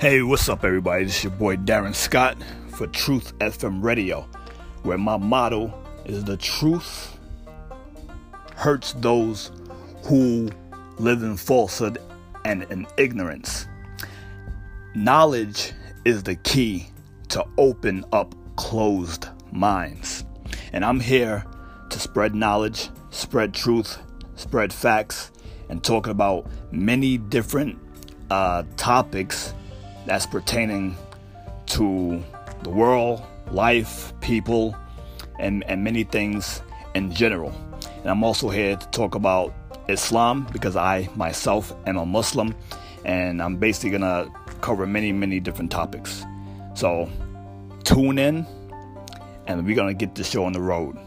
Hey, what's up, everybody? This is your boy Darren Scott for Truth FM Radio, where my motto is the truth hurts those who live in falsehood and in ignorance. Knowledge is the key to open up closed minds. And I'm here to spread knowledge, spread truth, spread facts, and talk about many different uh, topics that's pertaining to the world, life, people, and, and many things in general. And I'm also here to talk about Islam because I myself am a Muslim and I'm basically gonna cover many, many different topics. So tune in and we're gonna get the show on the road.